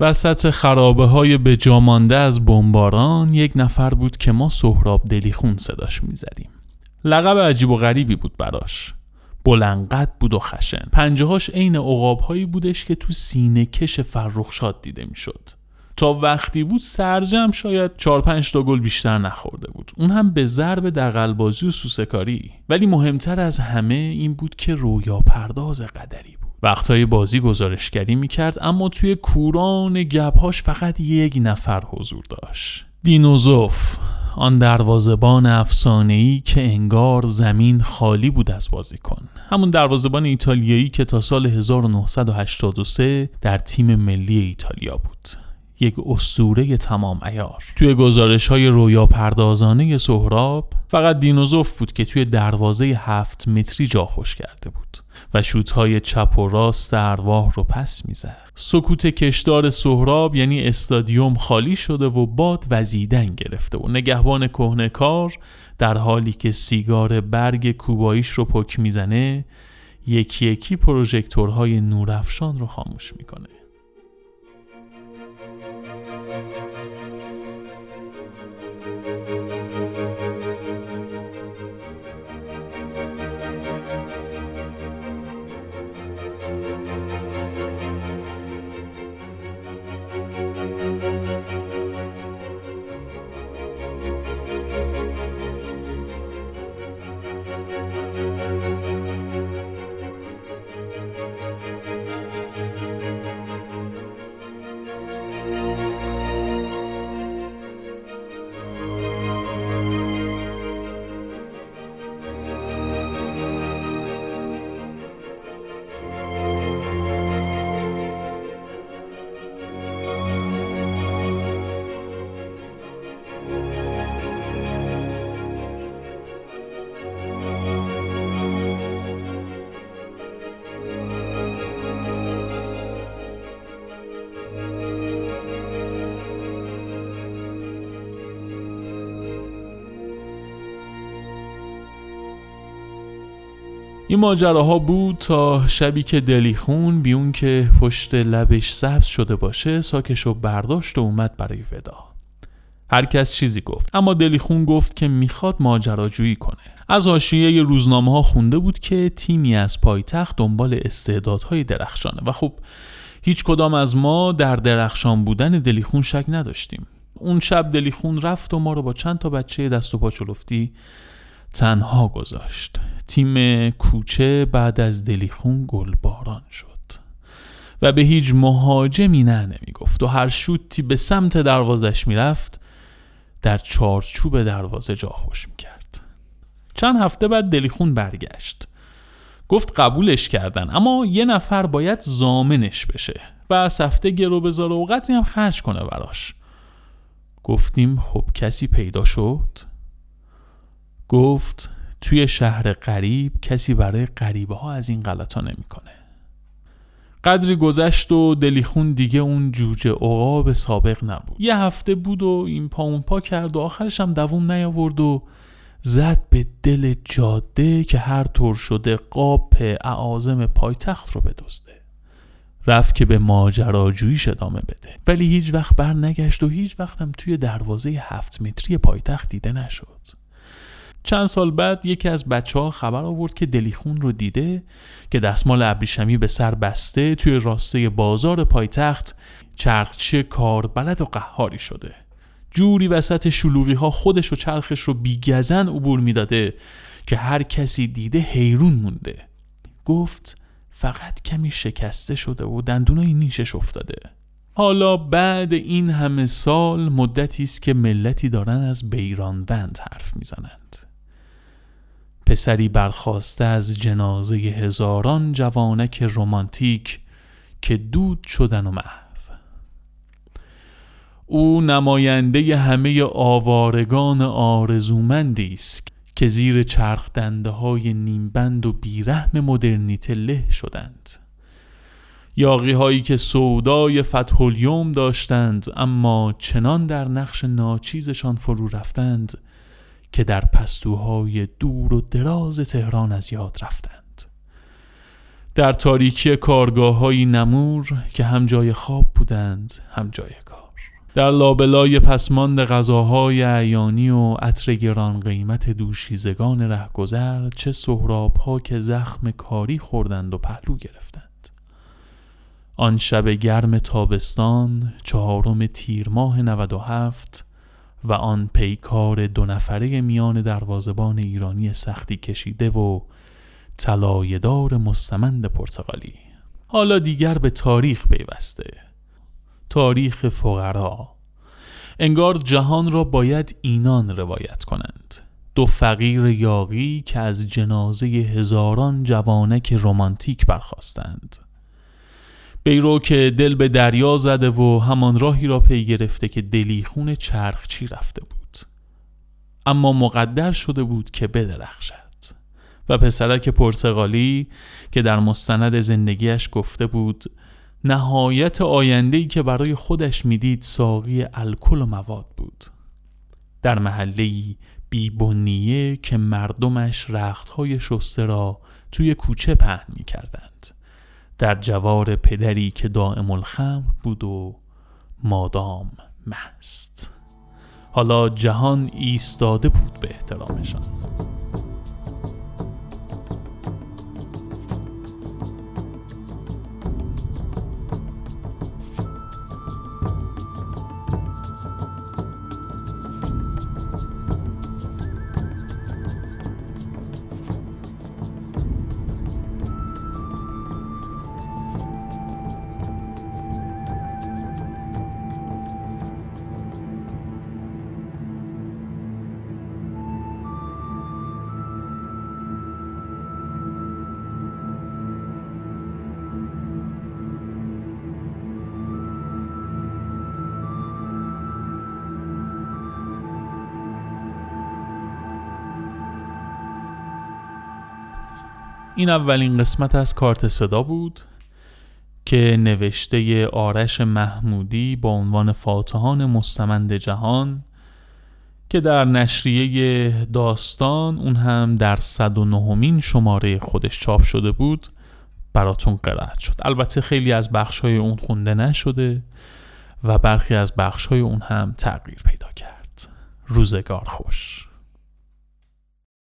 وسط خرابه های به جامانده از بمباران یک نفر بود که ما سهراب دلیخون صداش می‌زدیم. لقب عجیب و غریبی بود براش. بلنقد بود و خشن. پنجهاش عین هایی بودش که تو سینه کش فرخشاد دیده می‌شد. تا وقتی بود سرجم شاید چهار پنج تا گل بیشتر نخورده بود. اون هم به ضرب دقلبازی و سوسکاری. ولی مهمتر از همه این بود که رویا پرداز قدری بود. وقتهای بازی گزارشگری می‌کرد اما توی کوران گبهاش فقط یک نفر حضور داشت. دینوزوف آن دروازبان افسانه‌ای که انگار زمین خالی بود از بازیکن. همون دروازبان ایتالیایی که تا سال 1983 در تیم ملی ایتالیا بود. یک اسطوره تمام ایار توی گزارش های رویا پردازانه سهراب فقط دینوزوف بود که توی دروازه هفت متری جا خوش کرده بود و شوتهای چپ و راست ارواح رو پس می‌زد. سکوت کشدار سهراب یعنی استادیوم خالی شده و باد وزیدن گرفته و نگهبان کهنکار در حالی که سیگار برگ کوباییش رو پک می‌زنه یکی یکی پروژکتورهای نورافشان رو خاموش می‌کنه. Música این ماجراها بود تا شبی که دلیخون بیون که پشت لبش سبز شده باشه ساکش رو برداشت و اومد برای ودا. هر کس چیزی گفت اما دلیخون گفت که می‌خواد ماجراجویی کنه. از حاشیه روزنامه ها خونده بود که تیمی از پایتخت دنبال استعدادهای درخشانه و خب هیچ کدام از ما در درخشان بودن دلیخون شک نداشتیم. اون شب دلیخون رفت و ما رو با چند تا بچه دست و پا چلفتی تنها گذاشت. تیم کوچه بعد از دلیخون گلباران شد و به هیچ مهاجمی نه نمی‌گفت و هر شوتی به سمت دروازش می‌رفت در چارچوب دروازه جا خوش می‌کرد. چند هفته بعد دلیخون برگشت. گفت قبولش کردن اما یه نفر باید زامنش بشه و هفته گرو بذاره و قدری هم خرج کنه براش. گفتیم خب کسی پیدا شد؟ گفت توی شهر غریب کسی برای غریبه ها از این غلطا نمی‌کنه. قدری گذشت و دلیخون دیگه اون جوجه عقاب سابق نبود. یه هفته بود و این پا اون پا کرد و آخرش هم دووم نیاورد و زد به دل جاده که هر طور شده قاپ اعازم پایتخت رو بدزده. رفت که به ماجراجوییش ادامه بده. ولی هیچ وقت بر نگشت و هیچ وقت هم توی دروازه هفت متری پایتخت دیده نشد. چند سال بعد یکی از بچه ها خبر آورد که دلیخون رو دیده که دستمال ابریشمی به سر بسته توی راسته بازار پایتخت کار بلد و قهاری شده. جوری وسط شلوغی ها خودش و چرخش رو بیگزن عبور می‌داده که هر کسی دیده حیرون مونده. گفت فقط کمی شکسته شده و دندونای نیشش افتاده. حالا بعد این همه سال مدتی است که ملتی دارن از بیرانوند حرف می‌زنند. پسری برخواسته از جنازه هزاران جوانک رومانتیک که دود شدن و محو. او نماینده همه آوارگان آرزومندی است که زیر چرخ دنده های نیمبند و بیرحم مدرنیته له شدند. یاقی هایی که سودای فتح داشتند اما چنان در نقش ناچیزشان فرو رفتند که در پستوهای دور و دراز تهران از یاد رفتند. در تاریکی کارگاه های نمور که هم جای خواب بودند هم جای کار. در لابلای پسماند غذاهای عیانی و عطر گران قیمت دوشیزگان رهگذر چه سهراب ها که زخم کاری خوردند و پهلو گرفتند. آن شب گرم تابستان چهارم تیر ماه 97 و آن پیکار دو نفره میان دروازبان ایرانی سختی کشیده و طلایه‌دار مستمند پرتغالی. حالا دیگر به تاریخ پیوسته. تاریخ فقرا. انگار جهان را باید اینان روایت کنند. دو فقیر یاقی که از جنازه هزاران جوانک رمانتیک برخواستند بیرو که دل به دریا زده و همان راهی را پی گرفته که دلیخون چرخچی رفته بود. اما مقدر شده بود که بدرخشد. و پسرک پرتغالی که در مستند زندگیش گفته بود نهایت آینده‌ای که برای خودش می‌دید ساقی الکل و مواد بود. در محله بیبنیه که مردمش رختهای شسته را توی کوچه پهن می کردند در جوار پدری که دائم الخمر بود و مادام مست. حالا جهان ایستاده بود به احترامشان. این اولین قسمت از کارت صدا بود که نوشته آرش محمودی با عنوان فاتحان مستمند جهان که در نشریه داستان اون هم در 109 شماره خودش چاپ شده بود براتون قرائت شد. البته خیلی از بخشای اون خونده نشده و برخی از بخشای اون هم تغییر پیدا کرد. روزگار خوش.